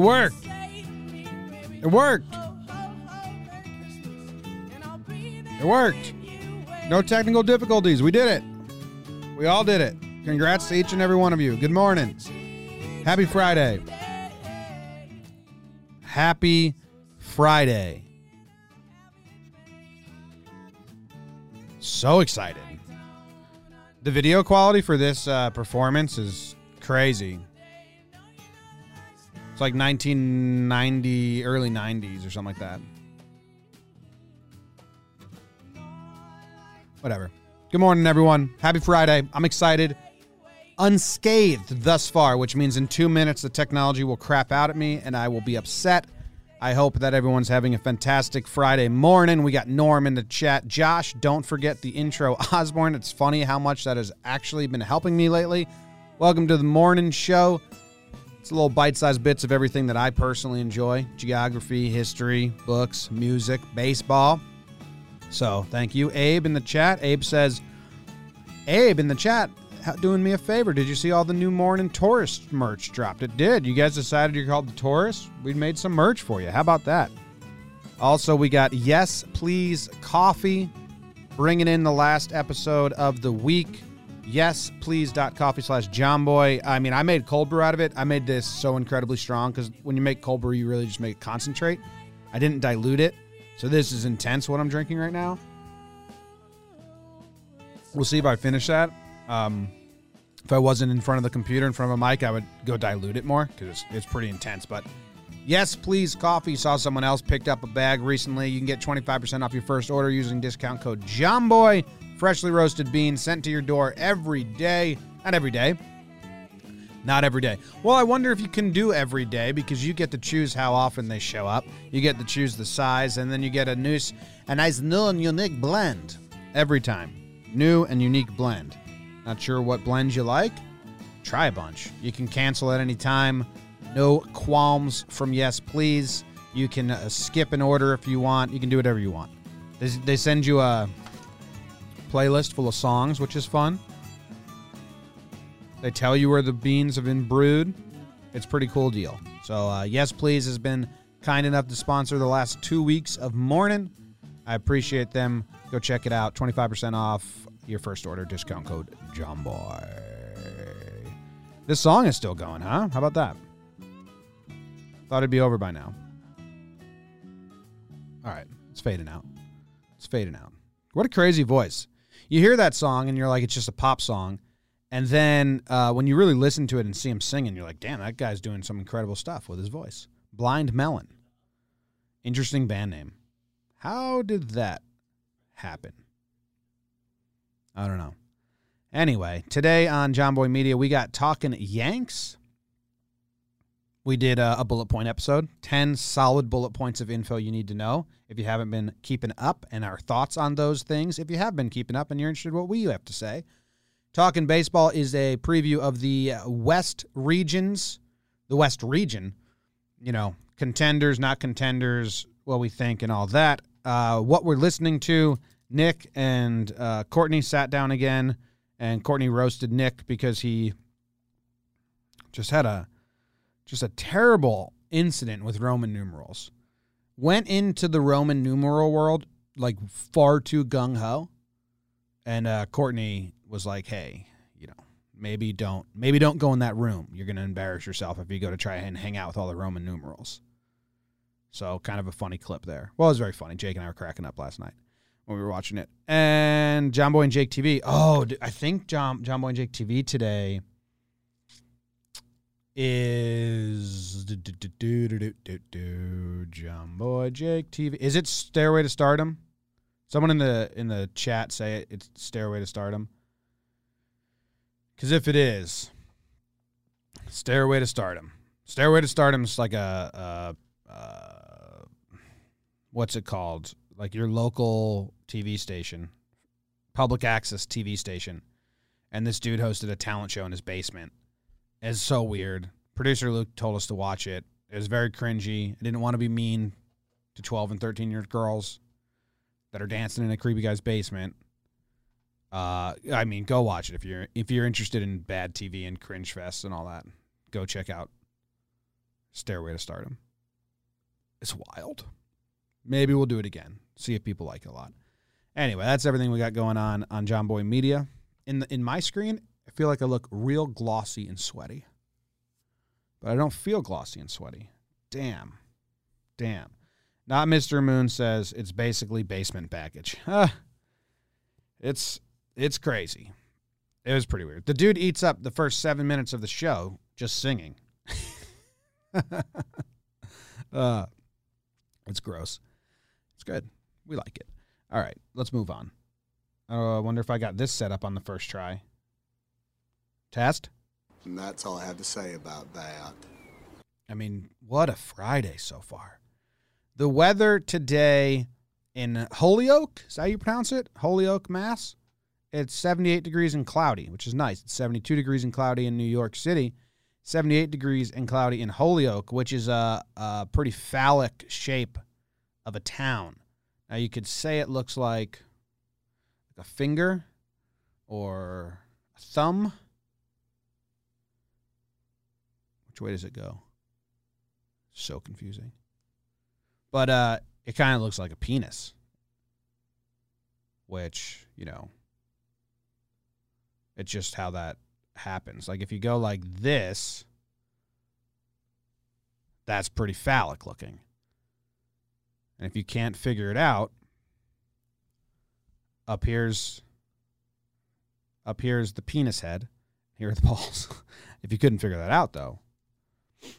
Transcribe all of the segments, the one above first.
It worked. It worked. It worked. No technical difficulties. We did it. We all did it. Congrats to each and every one of you. Good morning. Happy Friday. Happy Friday. So excited. The video quality for this uh, performance is crazy. It's like 1990, early 90s or something like that. Whatever. Good morning, everyone. Happy Friday. I'm excited. Unscathed thus far, which means in two minutes the technology will crap out at me and I will be upset. I hope that everyone's having a fantastic Friday morning. We got Norm in the chat. Josh, don't forget the intro Osborne. It's funny how much that has actually been helping me lately. Welcome to the morning show. It's a little bite sized bits of everything that I personally enjoy geography, history, books, music, baseball. So thank you, Abe, in the chat. Abe says, Abe in the chat, doing me a favor. Did you see all the new morning tourist merch dropped? It did. You guys decided you're called the tourist? We made some merch for you. How about that? Also, we got Yes Please Coffee bringing in the last episode of the week. Yes, please.coffee slash Boy. I mean, I made cold brew out of it. I made this so incredibly strong because when you make cold brew, you really just make it concentrate. I didn't dilute it. So this is intense what I'm drinking right now. We'll see if I finish that. Um, if I wasn't in front of the computer, in front of a mic, I would go dilute it more because it's, it's pretty intense. But yes, please, coffee. Saw someone else picked up a bag recently. You can get 25% off your first order using discount code JOHNBOY. Freshly roasted beans sent to your door every day. Not every day. Not every day. Well, I wonder if you can do every day because you get to choose how often they show up. You get to choose the size, and then you get a new, a nice new and unique blend every time. New and unique blend. Not sure what blends you like? Try a bunch. You can cancel at any time. No qualms from Yes Please. You can uh, skip an order if you want. You can do whatever you want. They, they send you a playlist full of songs, which is fun. They tell you where the beans have been brewed. It's pretty cool deal. So, uh, Yes Please has been kind enough to sponsor the last two weeks of morning. I appreciate them. Go check it out. 25% off your first order. Discount code JOHNBOY. This song is still going, huh? How about that? Thought it'd be over by now. All right, it's fading out. It's fading out. What a crazy voice. You hear that song and you're like, it's just a pop song. And then uh, when you really listen to it and see him singing, you're like, damn, that guy's doing some incredible stuff with his voice. Blind Melon. Interesting band name. How did that happen? I don't know. Anyway, today on John Boy Media, we got Talking Yanks. We did a, a, bullet point episode 10 solid bullet points of info you need to know if you haven't been keeping up, and our thoughts on those things. If you have been keeping up and you're interested in what we have to say, Talking Baseball is a preview of the West regions, the West region, you know, contenders, not contenders, what we think, and all that. Uh, what we're listening to Nick and uh, Courtney sat down again, and Courtney roasted Nick because he just had a just a terrible incident with Roman numerals. Went into the Roman numeral world like far too gung ho, and uh, Courtney was like, "Hey, you know, maybe don't maybe don't go in that room. You're to embarrass yourself if you go to try and hang out with all the Roman numerals." So, kind of a funny clip there. Well, it was very funny. Jake and I were cracking up last night when we were watching it. And John Boy and Jake TV. Oh, I think John John Boy and Jake TV today is do, do, do, do, do, do, do, John Boy Jake TV. Is it Stairway to Stardom? Someone in the in the chat say it, it's Stairway to Stardom. Because if it is, Stairway to Stardom. Stairway to Stardom is like a, a, a what's it called? Like your local TV station, public access TV station, and this dude hosted a talent show in his basement. It's so weird. Producer Luke told us to watch it. It was very cringy. I didn't want to be mean to 12 and 13 year old girls that are dancing in a creepy guy's basement. Uh, I mean, go watch it if you're if you're interested in bad TV and cringe fests and all that. go check out Stairway to Stardom. It's wild. Maybe we'll do it again. See if people like it a lot. Anyway, that's everything we got going on on John Boy Media. In the, in my screen, I feel like I look real glossy and sweaty. But I don't feel glossy and sweaty. Damn. Damn. Not Mr. Moon says it's basically basement baggage. Ah, it's it's crazy. It was pretty weird. The dude eats up the first seven minutes of the show just singing. uh, it's gross. It's good. We like it. All right, let's move on. Oh, I wonder if I got this set up on the first try. Test? And that's all I have to say about that. I mean, what a Friday so far. The weather today in Holyoke, is that how you pronounce it? Holyoke, Mass? It's 78 degrees and cloudy, which is nice. It's 72 degrees and cloudy in New York City, 78 degrees and cloudy in Holyoke, which is a, a pretty phallic shape of a town. Now, you could say it looks like a finger or a thumb. Which way does it go? So confusing. But uh, it kind of looks like a penis, which, you know, it's just how that happens. Like if you go like this, that's pretty phallic looking. And if you can't figure it out, up here's up here's the penis head. Here are the balls. if you couldn't figure that out though,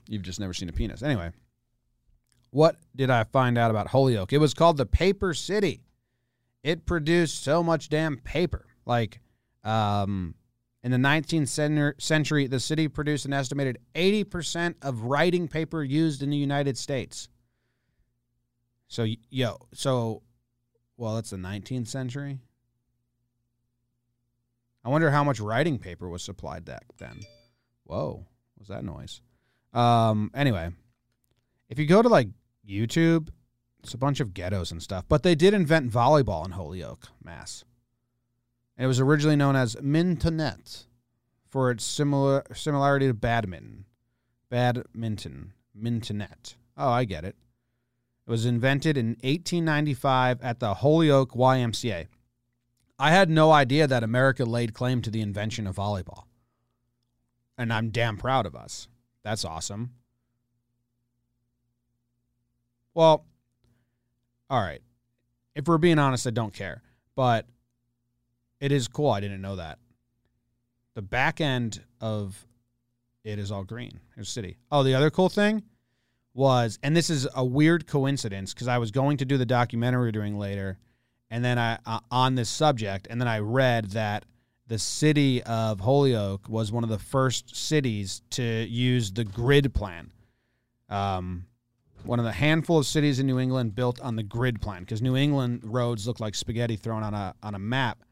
you've just never seen a penis. Anyway, what did I find out about Holyoke? It was called the Paper City. It produced so much damn paper. Like, um, in the 19th century, the city produced an estimated 80% of writing paper used in the United States. So, yo, so, well, that's the 19th century. I wonder how much writing paper was supplied back then. Whoa, was that noise? Um, anyway, if you go to like YouTube, it's a bunch of ghettos and stuff. But they did invent volleyball in Holyoke, Mass. And it was originally known as Mintonet for its similar similarity to badminton. Badminton. Mintonet. Oh, I get it. It was invented in 1895 at the Holyoke YMCA. I had no idea that America laid claim to the invention of volleyball. And I'm damn proud of us. That's awesome. Well, all right. If we're being honest, I don't care. But it is cool. I didn't know that. The back end of it is all green. Here's city. Oh, the other cool thing was, and this is a weird coincidence because I was going to do the documentary we're doing later, and then I uh, on this subject, and then I read that the city of Holyoke was one of the first cities to use the grid plan. Um, one of the handful of cities in New England built on the grid plan because New England roads look like spaghetti thrown on a on a map,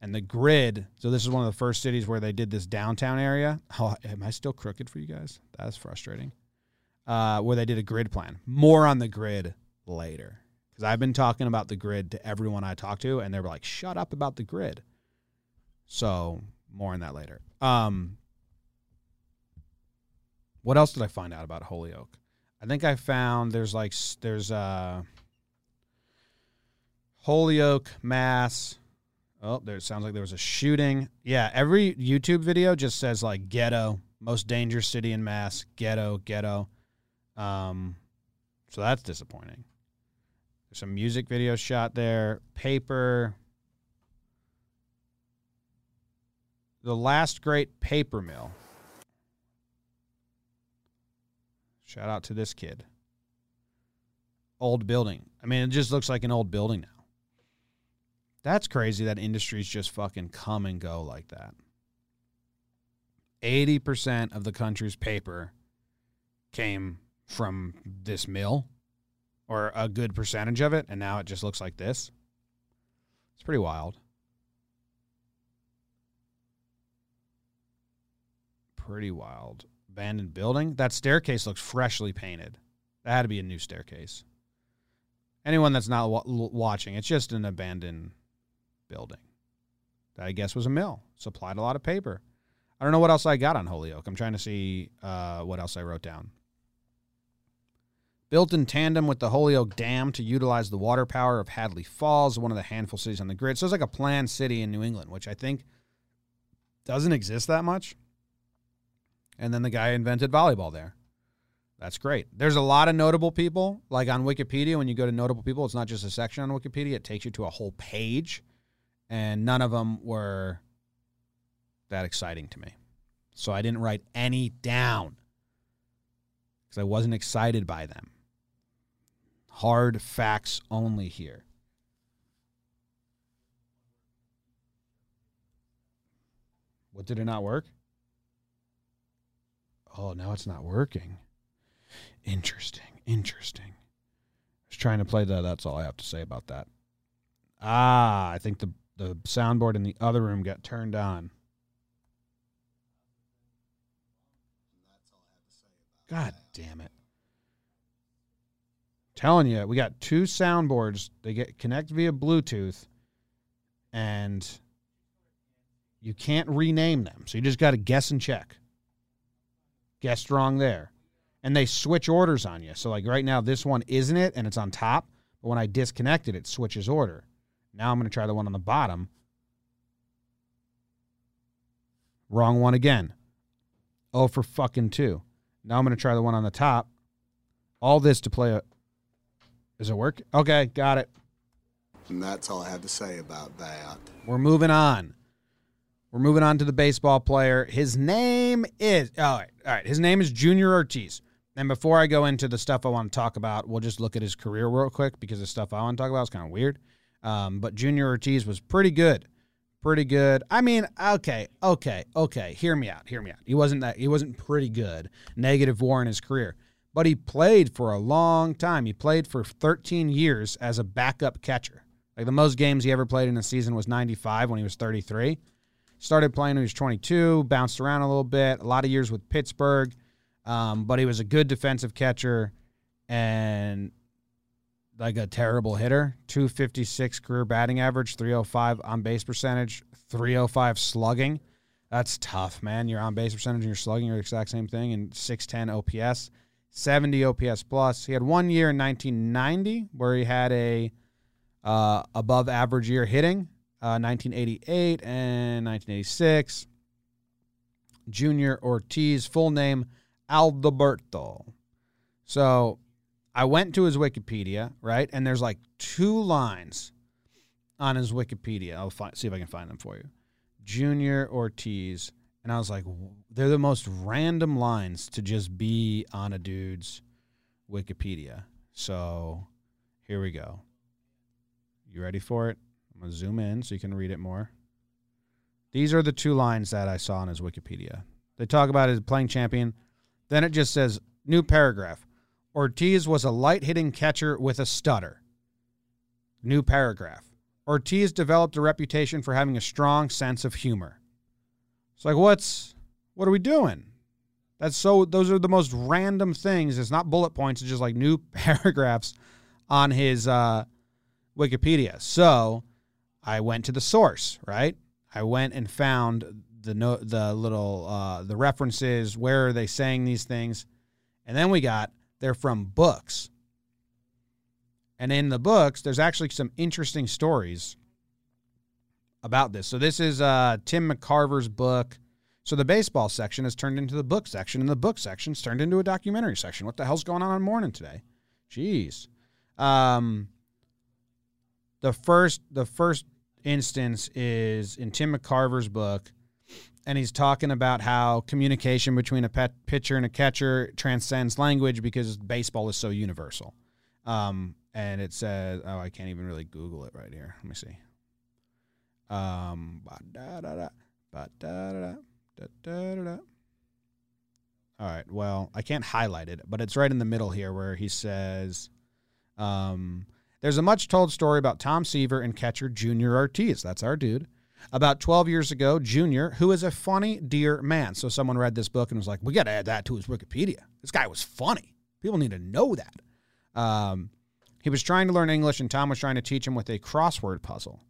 and the grid. So this is one of the first cities where they did this downtown area. Oh, am I still crooked for you guys? That's frustrating. Uh, where they did a grid plan. More on the grid later because I've been talking about the grid to everyone I talk to, and they're like, "Shut up about the grid." So more on that later. Um, what else did I find out about Holyoke? I think I found there's like there's uh Holyoke, Mass. Oh, there sounds like there was a shooting. Yeah, every YouTube video just says like ghetto, most dangerous city in Mass, ghetto, ghetto. Um, so that's disappointing. There's some music video shot there. Paper. The last great paper mill. Shout out to this kid. Old building. I mean, it just looks like an old building now. That's crazy that industries just fucking come and go like that. 80% of the country's paper came from this mill, or a good percentage of it, and now it just looks like this. It's pretty wild. Pretty wild abandoned building. That staircase looks freshly painted. That had to be a new staircase. Anyone that's not watching, it's just an abandoned building. That I guess was a mill. Supplied a lot of paper. I don't know what else I got on Holyoke. I'm trying to see uh, what else I wrote down. Built in tandem with the Holyoke Dam to utilize the water power of Hadley Falls, one of the handful cities on the grid. So it's like a planned city in New England, which I think doesn't exist that much. And then the guy invented volleyball there. That's great. There's a lot of notable people. Like on Wikipedia, when you go to notable people, it's not just a section on Wikipedia, it takes you to a whole page. And none of them were that exciting to me. So I didn't write any down because I wasn't excited by them. Hard facts only here. What did it not work? Oh, now it's not working. Interesting. Interesting. I was trying to play that. That's all I have to say about that. Ah, I think the the soundboard in the other room got turned on. God damn it. Telling you, we got two soundboards. They get connect via Bluetooth and you can't rename them. So you just got to guess and check. Guessed wrong there. And they switch orders on you. So like right now this one isn't it and it's on top, but when I disconnect it it switches order. Now I'm going to try the one on the bottom. Wrong one again. Oh for fucking 2. Now I'm going to try the one on the top. All this to play a. Does it work? Okay, got it. And that's all I have to say about that. We're moving on. We're moving on to the baseball player. His name is. All right. All right. His name is Junior Ortiz. And before I go into the stuff I want to talk about, we'll just look at his career real quick because the stuff I want to talk about is kind of weird. Um, but Junior Ortiz was pretty good pretty good. I mean, okay, okay, okay. Hear me out. Hear me out. He wasn't that. He wasn't pretty good. Negative WAR in his career, but he played for a long time. He played for 13 years as a backup catcher. Like the most games he ever played in a season was 95 when he was 33. Started playing when he was 22. Bounced around a little bit. A lot of years with Pittsburgh, um, but he was a good defensive catcher and like a terrible hitter. 256 career batting average, 305 on base percentage, 305 slugging. That's tough, man. Your on base percentage and your slugging are the exact same thing. And 610 OPS, 70 OPS plus. He had one year in 1990 where he had a uh, above average year hitting, uh, 1988 and 1986. Junior Ortiz, full name Alberto. So I went to his Wikipedia, right? And there's like two lines on his Wikipedia. I'll see if I can find them for you. Junior Ortiz. And I was like, they're the most random lines to just be on a dude's Wikipedia. So here we go. You ready for it? Going to zoom in so you can read it more. These are the two lines that I saw on his Wikipedia. They talk about his playing champion. Then it just says, new paragraph. Ortiz was a light hitting catcher with a stutter. New paragraph. Ortiz developed a reputation for having a strong sense of humor. It's like, what's, what are we doing? That's so, those are the most random things. It's not bullet points, it's just like new paragraphs on his uh, Wikipedia. So I went to the source, right? I went and found the no, the little uh, the references. Where are they saying these things? And then we got they're from books. And in the books, there's actually some interesting stories about this. So this is uh, Tim McCarver's book. So the baseball section has turned into the book section, and the book section's turned into a documentary section. What the hell's going on on morning today? Jeez. Um, the first the first instance is in Tim McCarver's book and he's talking about how communication between a pitcher and a catcher transcends language because baseball is so universal. Um, and it says, oh, I can't even really Google it right here. Let me see. Um, all right. Well, I can't highlight it, but it's right in the middle here where he says, um, there's a much told story about Tom Seaver and catcher Junior Ortiz. That's our dude about 12 years ago, Junior, who is a funny, dear man. So someone read this book and was like, we got to add that to his Wikipedia. This guy was funny. People need to know that. Um, he was trying to learn English, and Tom was trying to teach him with a crossword puzzle.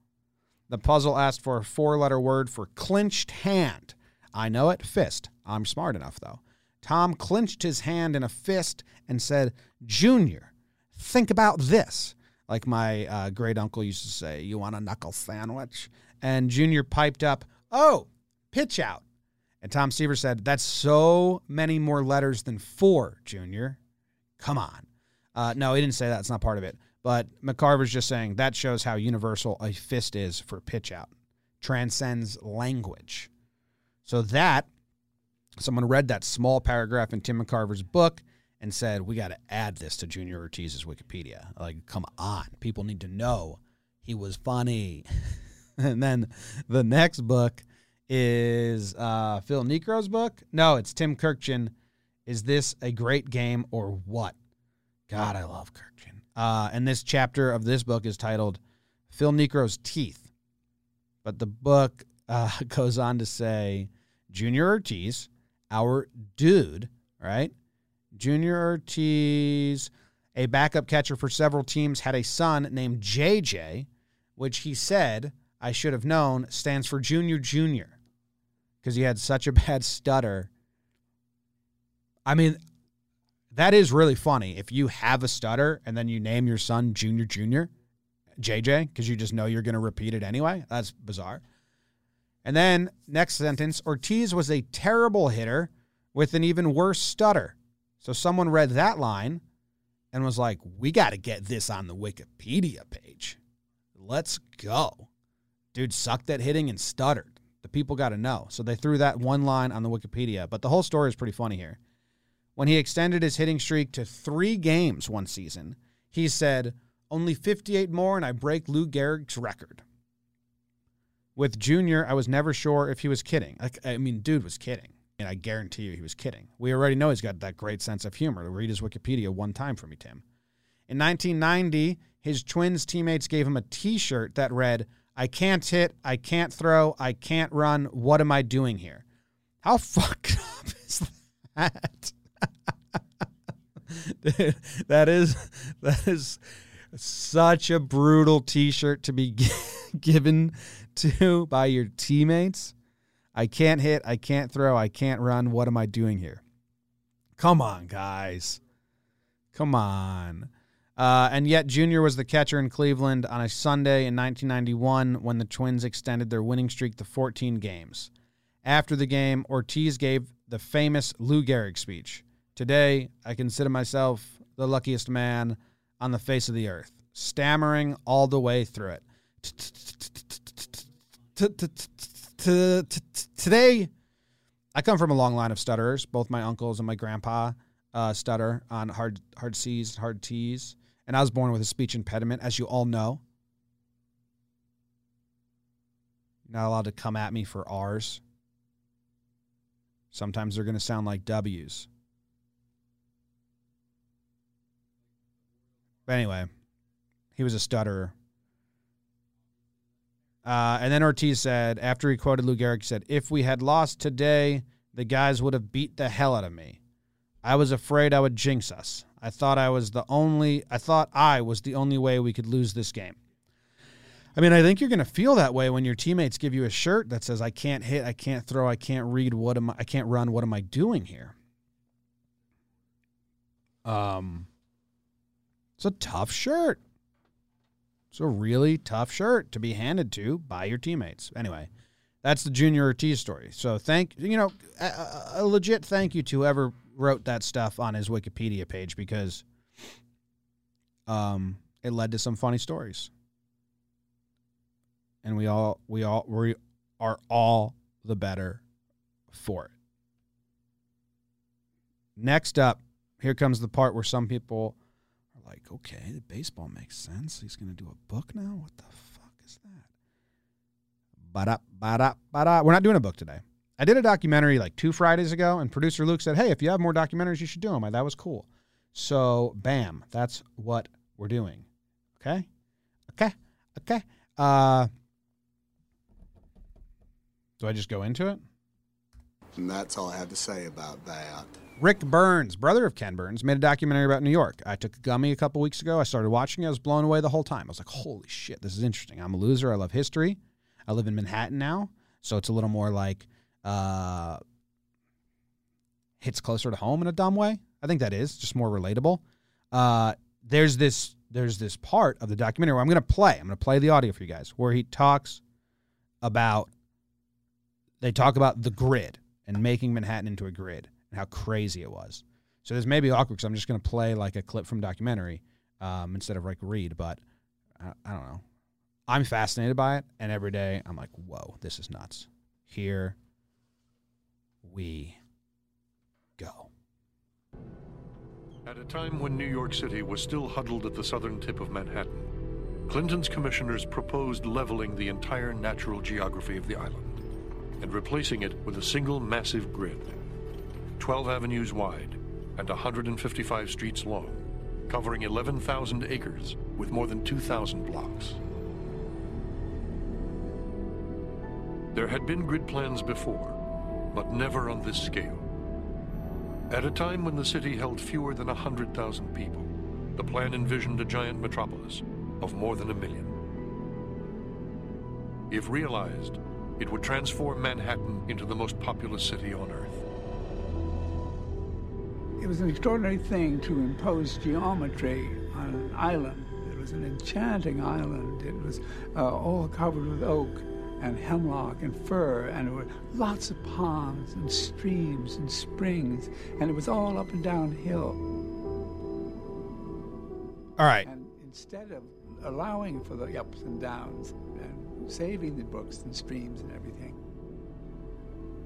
The puzzle asked for a four letter word for clenched hand. I know it. Fist. I'm smart enough, though. Tom clenched his hand in a fist and said, Junior, think about this. Like my uh, great uncle used to say, You want a knuckle sandwich? And Junior piped up, Oh, pitch out. And Tom Seaver said, That's so many more letters than four, Junior. Come on. Uh, no, he didn't say that. It's not part of it. But McCarver's just saying that shows how universal a fist is for pitch out. Transcends language. So that, someone read that small paragraph in Tim McCarver's book and said, we got to add this to Junior Ortiz's Wikipedia. Like, come on. People need to know he was funny. and then the next book is uh, Phil Niekro's book. No, it's Tim Kurkjian. Is this a great game or what? God, I love Kurkjian. Uh, and this chapter of this book is titled Phil Niekro's Teeth. But the book uh, goes on to say Junior Ortiz, our dude, right? Junior Ortiz, a backup catcher for several teams, had a son named JJ, which he said, I should have known, stands for Junior Junior because he had such a bad stutter. I mean, that is really funny. If you have a stutter and then you name your son Junior Junior, JJ, because you just know you're going to repeat it anyway, that's bizarre. And then next sentence Ortiz was a terrible hitter with an even worse stutter. So someone read that line and was like, we got to get this on the Wikipedia page. Let's go. Dude sucked at hitting and stuttered. The people got to know. So they threw that one line on the Wikipedia. But the whole story is pretty funny here. When he extended his hitting streak to three games one season, he said, Only 58 more and I break Lou Gehrig's record. With Junior, I was never sure if he was kidding. Like, I mean, dude was kidding. And I guarantee you he was kidding. We already know he's got that great sense of humor. Read his Wikipedia one time for me, Tim. In 1990, his Twins teammates gave him a t shirt that read, I can't hit, I can't throw, I can't run. What am I doing here? How fucked up is that? Dude, that is that is such a brutal t-shirt to be given to by your teammates. I can't hit, I can't throw, I can't run. What am I doing here? Come on, guys. Come on. Uh, and yet, Junior was the catcher in Cleveland on a Sunday in 1991 when the Twins extended their winning streak to 14 games. After the game, Ortiz gave the famous Lou Gehrig speech. Today, I consider myself the luckiest man on the face of the earth, stammering all the way through it. Today, I come from a long line of stutterers. Both my uncles and my grandpa uh, stutter on hard hard C's, hard T's, and I was born with a speech impediment, as you all know. Not allowed to come at me for R's. Sometimes they're going to sound like W's. But anyway, he was a stutterer. Uh, and then Ortiz said, after he quoted Lou Gehrig, said, If we had lost today, the guys would have beat the hell out of me. I was afraid I would jinx us. I thought I was the only I thought I was the only way we could lose this game. I mean, I think you're going to feel that way when your teammates give you a shirt that says I can't hit, I can't throw, I can't read, what am I I can't run, what am I doing here? Um It's a tough shirt. It's a really tough shirt to be handed to by your teammates. Anyway, that's the Junior Ortiz story. So thank you know a, a legit thank you to whoever wrote that stuff on his Wikipedia page because um it led to some funny stories. And we all we all we are all the better for it. Next up, here comes the part where some people like, okay, the baseball makes sense. He's going to do a book now? What the fuck is that? Ba-da, ba-da. We're not doing a book today. I did a documentary like two Fridays ago, and producer Luke said, hey, if you have more documentaries, you should do them. I, That was cool. So, bam, that's what we're doing. Okay? Okay? Okay? Uh, do I just go into it? And that's all I have to say about that. Ric Burns, brother of Ken Burns, made a documentary about New York. I took a gummy a couple weeks ago. I started watching it. I was blown away the whole time. I was like, holy shit, this is interesting. I'm a loser. I love history. I live in Manhattan now. So it's a little more like uh, hits closer to home in a dumb way. I think that is just more relatable. Uh, there's this there's this part of the documentary where I'm going to play. I'm going to play the audio for you guys where he talks about they talk about the grid and making Manhattan into a grid and how crazy it was. So this may be awkward because I'm just going to play like a clip from documentary um, instead of like read, but I, I don't know. I'm fascinated by it, and every day I'm like, whoa, this is nuts. Here we go. At a time when New York City was still huddled at the southern tip of Manhattan, Clinton's commissioners proposed leveling the entire natural geography of the island and replacing it with a single massive grid, 12 avenues wide and 155 streets long, covering 11,000 acres with more than 2,000 blocks. There had been grid plans before, but never on this scale. At a time when the city held fewer than 100,000 people, the plan envisioned a giant metropolis of more than a million. If realized, it would transform Manhattan into the most populous city on Earth. It was an extraordinary thing to impose geometry on an island. It was an enchanting island. It was uh, all covered with oak and hemlock and fir, and there were lots of ponds and streams and springs, and it was all up and down hill. All right. And instead of allowing for the ups and downs and saving the brooks and streams and everything,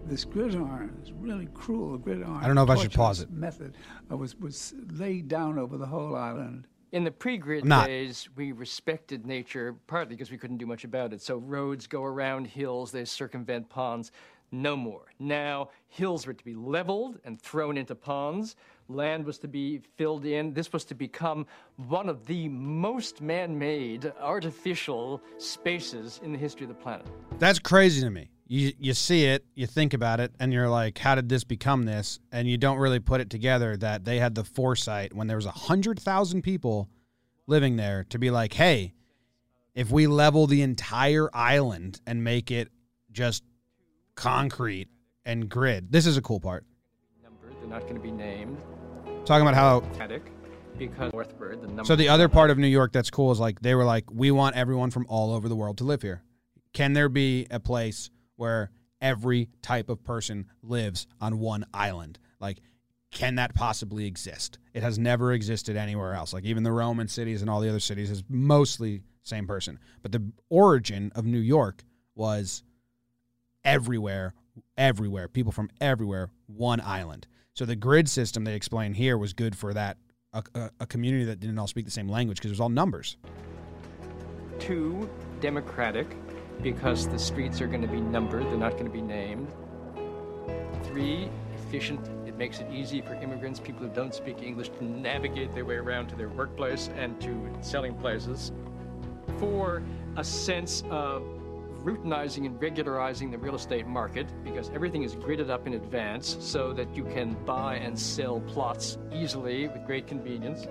this gridiron is really cruel. The gridiron. I don't know if I should pause it. Method uh, was was laid down over the whole island. In the pre-grid days, we respected nature partly because we couldn't do much about it. So roads go around hills, they circumvent ponds. No more. Now, hills were to be leveled and thrown into ponds. Land was to be filled in. This was to become one of the most man-made artificial spaces in the history of the planet. That's crazy to me. You you see it, you think about it, and you're like, how did this become this? And you don't really put it together that they had the foresight when there was a hundred thousand people living there to be like, hey, if we level the entire island and make it just concrete and grid, this is a cool part. Number, they're not going to be named. Talking about how because northward, the number. So the other part of New York that's cool is like they were like, we want everyone from all over the world to live here. Can there be a place where every type of person lives on one island? Like, can that possibly exist? It has never existed anywhere else. Like even the Roman cities and all the other cities is mostly same person. But the origin of New York was everywhere, everywhere, people from everywhere, one island. So the grid system they explain here was good for that a, a, a community that didn't all speak the same language because it was all numbers. Two, democratic, because the streets are going to be numbered, they're not going to be named. Three, efficient, it makes it easy for immigrants, people who don't speak English, to navigate their way around to their workplace and to selling places. Four, a sense of routinizing and regularizing the real estate market because everything is gridded up in advance so that you can buy and sell plots easily with great convenience.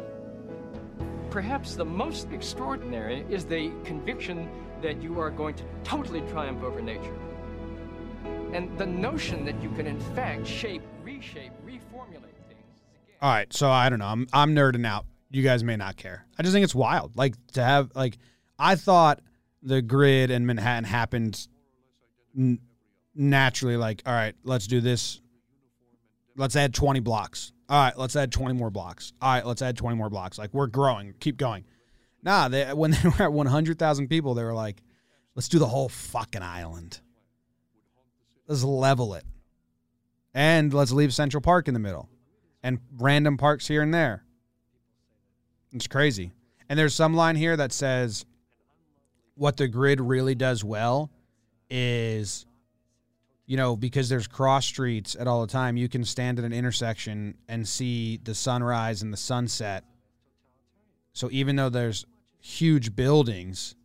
Perhaps the most extraordinary is the conviction that you are going to totally triumph over nature. And the notion that you can, in fact, shape, reshape, reformulate things. again- All right, so I don't know. I'm I'm nerding out. You guys may not care. I just think it's wild. Like to have like I thought the grid in Manhattan happened n- naturally. Like, all right, let's do this. Let's add 20 blocks. All right, let's add 20 more blocks. All right, let's add 20 more blocks. Like we're growing. Keep going. Nah, they, when they were at 100,000 people, they were like, let's do the whole fucking island. Let's level it. And let's leave Central Park in the middle and random parks here and there. It's crazy. And there's some line here that says what the grid really does well is you know because there's cross streets at all the time you can stand at an intersection and see the sunrise and the sunset so even though there's huge buildings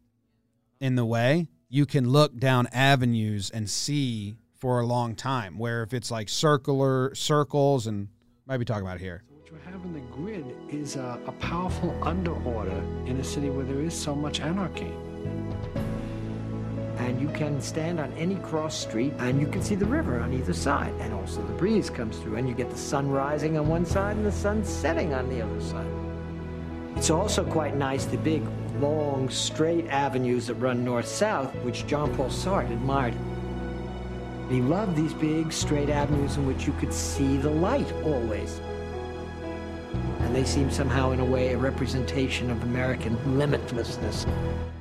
in the way you can look down avenues and see for a long time where if it's like circular circles and might be talking about it here What you have in the grid is a, a powerful underorder in a city where there is so much anarchy. and you can stand on any cross street and you can see the river on either side. And also the breeze comes through and you get the sun rising on one side and the sun setting on the other side. It's also quite nice, the big, long, straight avenues that run north-south, which Jean-Paul Sartre admired. He loved these big, straight avenues in which you could see the light always. And they seem somehow, in a way, a representation of American limitlessness.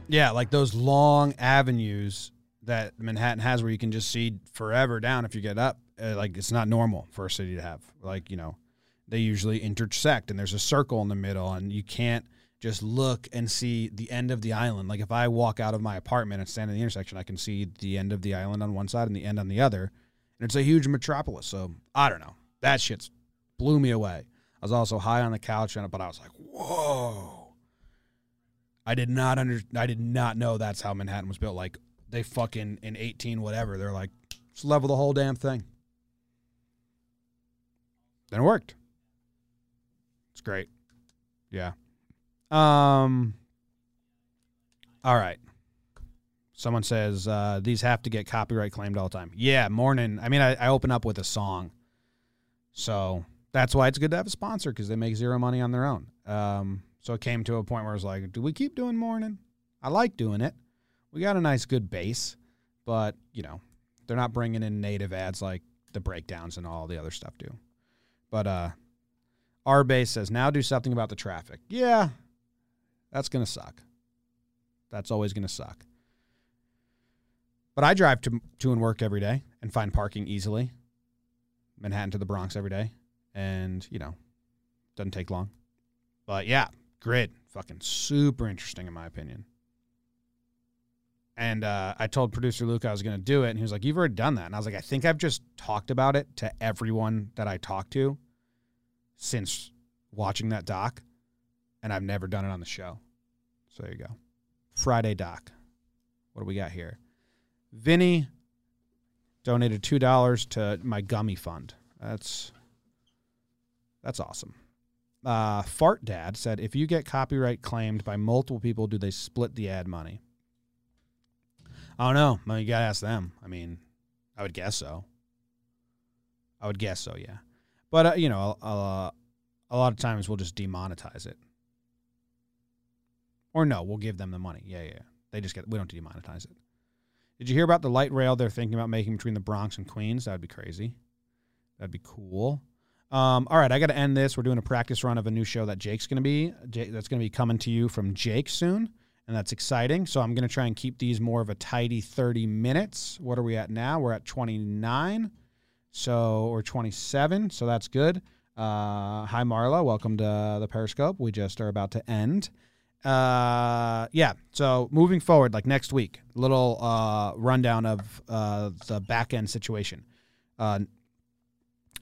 Yeah, like those long avenues that Manhattan has where you can just see forever down if you get up. Uh, like it's not normal for a city to have. Like, you know, they usually intersect and there's a circle in the middle and you can't just look and see the end of the island. Like if I walk out of my apartment and stand in the intersection, I can see the end of the island on one side and the end on the other. And it's a huge metropolis. So I don't know. That shit's blew me away. I was also high on the couch, and but I was like, whoa. I did not under I did not know that's how Manhattan was built. Like they fucking in 18 whatever, they're like, just level the whole damn thing. Then it worked. It's great. Yeah. Um all right. Someone says uh, these have to get copyright claimed all the time. Yeah, morning. I mean, I, I open up with a song, so that's why it's good to have a sponsor because they make zero money on their own. Um, so it came to a point where I was like, do we keep doing morning? I like doing it. We got a nice, good base, but you know, they're not bringing in native ads like the breakdowns and all the other stuff do. But uh, our base says now do something about the traffic. Yeah, that's gonna suck. That's always gonna suck. But I drive to to and work every day and find parking easily. Manhattan to the Bronx every day, and you know, doesn't take long. But yeah, grid, fucking super interesting in my opinion. And uh, I told producer Luke I was going to do it, and he was like, "You've already done that." And I was like, "I think I've just talked about it to everyone that I talked to since watching that doc, and I've never done it on the show." So there you go. Friday doc. What do we got here? Vinny donated two dollars to my gummy fund. That's that's awesome. Uh, Fart Dad said, if you get copyright claimed by multiple people, do they split the ad money? I don't know. Well, you gotta ask them. I mean, I would guess so. I would guess so, yeah. But uh, you know, uh, a lot of times we'll just demonetize it, or no, we'll give them the money. Yeah, yeah. They just get. We don't demonetize it. Did you hear about the light rail they're thinking about making between the Bronx and Queens? That'd be crazy. That'd be cool. Um, all right, I got to end this. We're doing a practice run of a new show that Jake's going to be. Jake, that's going to be coming to you from Jake soon, and that's exciting. So I'm going to try and keep these more of a tidy 30 minutes. What are we at now? We're at 29, so or 27. So that's good. Uh, hi Marla, welcome to the Periscope. We just are about to end. Uh, yeah. So moving forward, like next week, little uh, rundown of uh, the back end situation. Uh,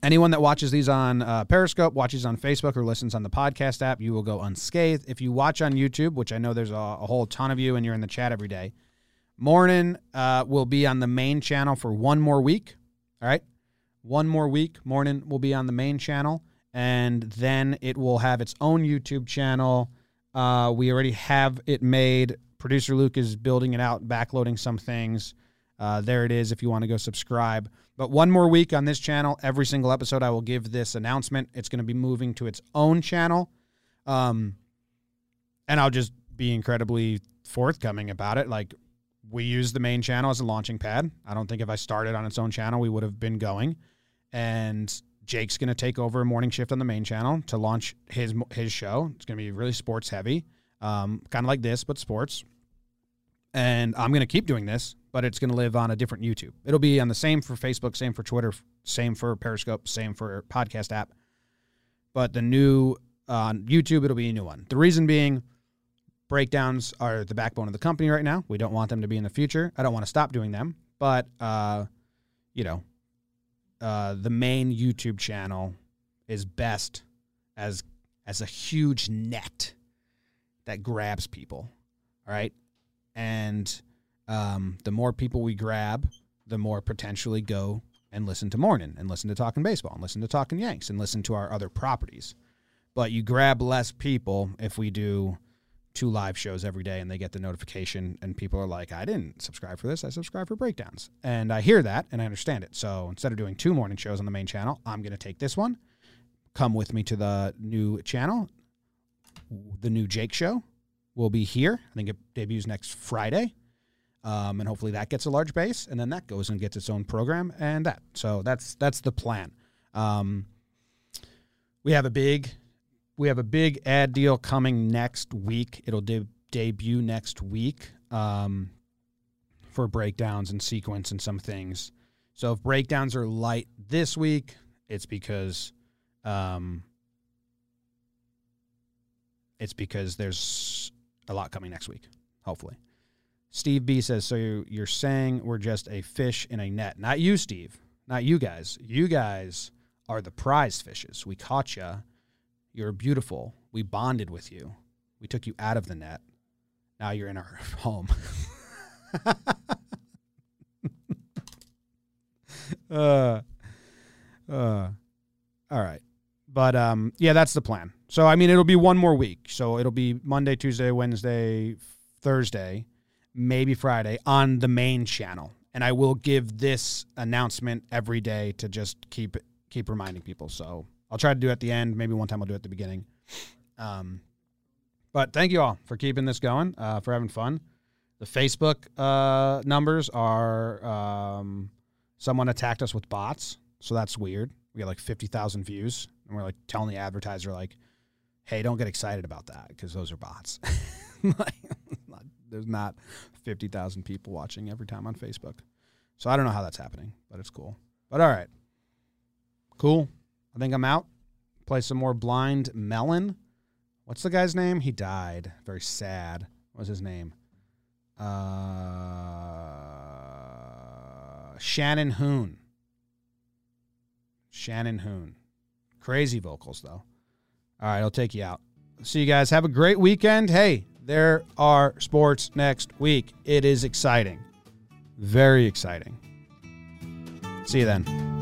anyone that watches these on uh, Periscope, watches on Facebook, or listens on the podcast app, you will go unscathed. If you watch on YouTube, which I know there's a, a whole ton of you, and you're in the chat every day, Morning uh, will be on the main channel for one more week. All right, one more week. Morning will be on the main channel, and then it will have its own YouTube channel. Uh, we already have it made. Producer Luke is building it out, backloading some things. Uh, there it is if you want to go subscribe. But one more week on this channel. Every single episode, I will give this announcement. It's going to be moving to its own channel. Um, and I'll just be incredibly forthcoming about it. Like, we use the main channel as a launching pad. I don't think if I started on its own channel, we would have been going. And Jake's going to take over a morning shift on the main channel to launch his his show. It's going to be really sports heavy, um, kind of like this, but sports. And I'm going to keep doing this, but it's going to live on a different YouTube. It'll be on the same for Facebook, same for Twitter, same for Periscope, same for podcast app. But the new on YouTube, it'll be a new one. The reason being, breakdowns are the backbone of the company right now. We don't want them to be in the future. I don't want to stop doing them, but uh, you know, uh, the main YouTube channel is best as as a huge net that grabs people. All right, and um, the more people we grab, the more potentially go and listen to Morning and listen to Talking Baseball and listen to Talking Yanks and listen to our other properties. But you grab less people if we do two live shows every day and they get the notification and people are like, I didn't subscribe for this. I subscribe for breakdowns. And I hear that and I understand it. So instead of doing two morning shows on the main channel, I'm going to take this one. Come with me to the new channel. The new Jake show will be here. I think it debuts next Friday. Um, and hopefully that gets a large base and then that goes and gets its own program and that. So that's that's the plan. Um, we have a big we have a big ad deal coming next week. It'll de- debut next week um, for breakdowns and sequence and some things. So if breakdowns are light this week, it's because um, it's because there's a lot coming next week. Hopefully, Steve B says so. You're, you're saying we're just a fish in a net? Not you, Steve. Not you guys. You guys are the prize fishes. We caught you you're beautiful. We bonded with you. We took you out of the net. Now you're in our home. uh, uh, all right. But um, yeah, that's the plan. So I mean, it'll be one more week. So it'll be Monday, Tuesday, Wednesday, Thursday, maybe Friday on the main channel. And I will give this announcement every day to just keep keep reminding people. So I'll try to do it at the end. Maybe one time I'll do it at the beginning. Um, but thank you all for keeping this going, uh, for having fun. The Facebook uh, numbers are um, someone attacked us with bots, so that's weird. We got like fifty thousand views, and we're like telling the advertiser like, "Hey, don't get excited about that because those are bots." there's not fifty thousand people watching every time on Facebook, so I don't know how that's happening, but it's cool. But all right, cool. I think I'm out. Play some more Blind Melon. What's the guy's name? He died. Very sad. What was his name? Uh, Shannon Hoon. Shannon Hoon. Crazy vocals, though. All right, I'll take you out. See you guys. Have a great weekend. Hey, there are sports next week. It is exciting. Very exciting. See you then.